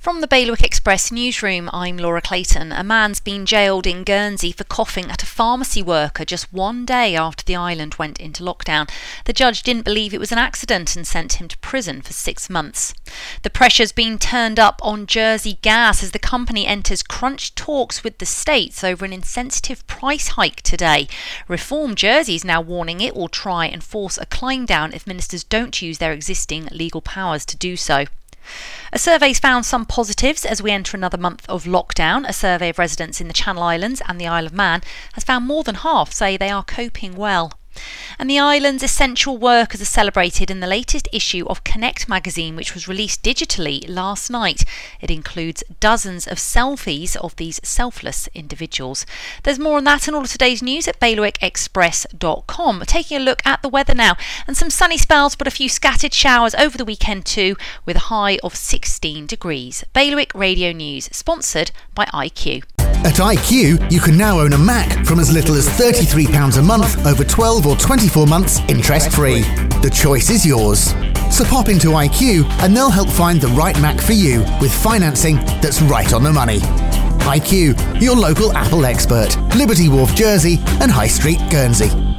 From the Bailiwick Express newsroom, I'm Laura Clayton. A man's been jailed in Guernsey for coughing at a pharmacy worker just one day after the island went into lockdown. The judge didn't believe it was an accident and sent him to prison for six months. The pressure's been turned up on Jersey Gas as the company enters crunch talks with the states over an insensitive price hike today. Reform Jersey is now warning it will try and force a climb down if ministers don't use their existing legal powers to do so. A survey's found some positives as we enter another month of lockdown. A survey of residents in the Channel Islands and the Isle of Man has found more than half say they are coping well. And the island's essential workers are celebrated in the latest issue of Connect magazine, which was released digitally last night. It includes dozens of selfies of these selfless individuals. There's more on that and all of today's news at bailiwickexpress.com. Taking a look at the weather now, and some sunny spells, but a few scattered showers over the weekend too, with a high of 16 degrees. Bailiwick Radio News, sponsored by IQ. At IQ, you can now own a Mac from as little as £33 a month over 12 or 24 months interest free. The choice is yours. So pop into IQ and they'll help find the right Mac for you with financing that's right on the money. IQ, your local Apple expert, Liberty Wharf, Jersey, and High Street, Guernsey.